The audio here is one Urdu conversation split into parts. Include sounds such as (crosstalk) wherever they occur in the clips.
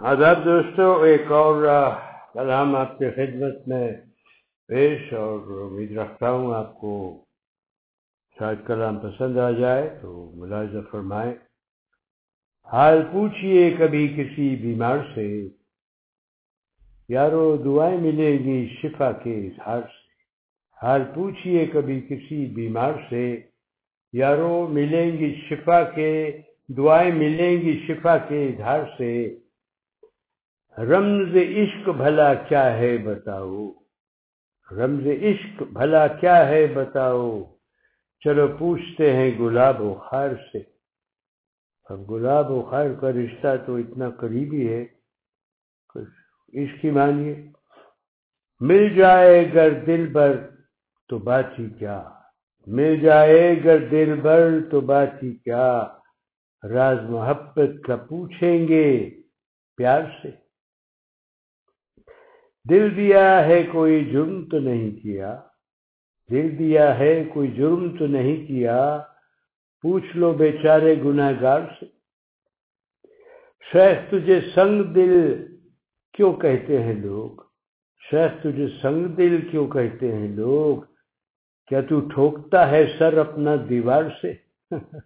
آداب دوستو، ایک اور کلام آپ کے خدمت میں پیش اور امید رکھتا ہوں آپ کو شاید کلام پسند آ جائے تو ملاحظہ فرمائیں۔ حال پوچھئے کبھی کسی بیمار سے، یارو دعائیں ملیں گی شفا کے اظہار سے۔ حال پوچھئے کبھی کسی بیمار سے، یارو ملیں گی شفا کے، دعائیں ملیں گی شفا کے اظہار سے۔ رمز عشق بھلا کیا ہے بتاؤ؟ رمز عشق بھلا کیا ہے بتاؤ؟ چلو پوچھتے ہیں گلاب و خیر سے۔ اب گلاب و خیر کا رشتہ تو اتنا قریبی ہے۔ عشق ہی مانیے مل جائے گر دل بر تو بات ہی کیا۔ مل جائے گر دل بر تو بات ہی کیا۔ راز محبت کا پوچھیں گے پیار سے۔ دل دیا ہے کوئی جرم تو نہیں کیا؟ دل دیا ہے کوئی جرم تو نہیں کیا؟ پوچھ لو بیچارے گناہ گار سے۔ شیخ تجھے سنگ دل کیوں کہتے ہیں لوگ؟ شیخ تجھے سنگ دل کیوں کہتے ہیں لوگ؟ کیا تو ٹھوکتا ہے سر اپنا دیوار سے؟ (laughs)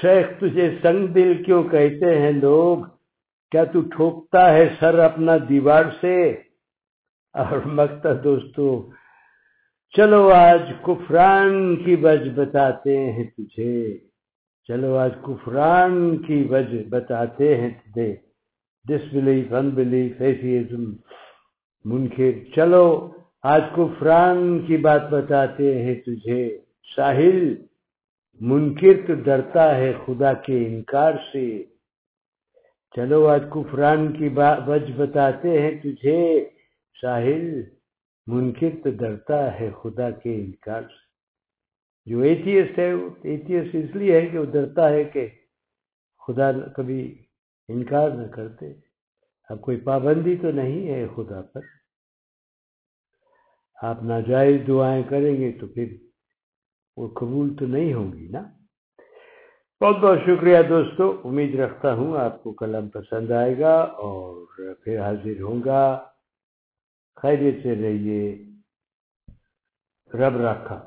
شیخ تجھے سنگ دل کیوں کہتے ہیں لوگ؟ کیا تو ٹھوکتا ہے سر اپنا دیوار سے؟ اور مکتا دوستو، چلو آج کفران کی وجہ بتاتے ہیں تجھے۔ چلو آج کفران کی وجہ بتاتے ہیں تجھے۔ ڈس بلیف ان بلیف ایتھیزم منکر۔ چلو آج کفران کی بات بتاتے ہیں تجھے۔ ساحل، منکر تو ڈرتا ہے خدا کے انکار سے۔ چلو آج کفران کی وجہ بتاتے ہیں تجھے۔ ساحل منکر تو ڈرتا ہے خدا کے انکار سے۔ جو ایتھیسٹ ہے، ایتھیسٹ اس لیے ہے کہ وہ ڈرتا ہے کہ خدا کبھی انکار نہ کرتے۔ اب کوئی پابندی تو نہیں ہے خدا پر۔ آپ ناجائز دعائیں کریں گے تو پھر وہ قبول تو نہیں ہوں گی نا؟ بہت بہت شکریہ دوستو. امید رکھتا ہوں آپ کو قلم پسند آئے گا اور پھر حاضر ہوں گا. خیریت سے رہیے. رب رکھا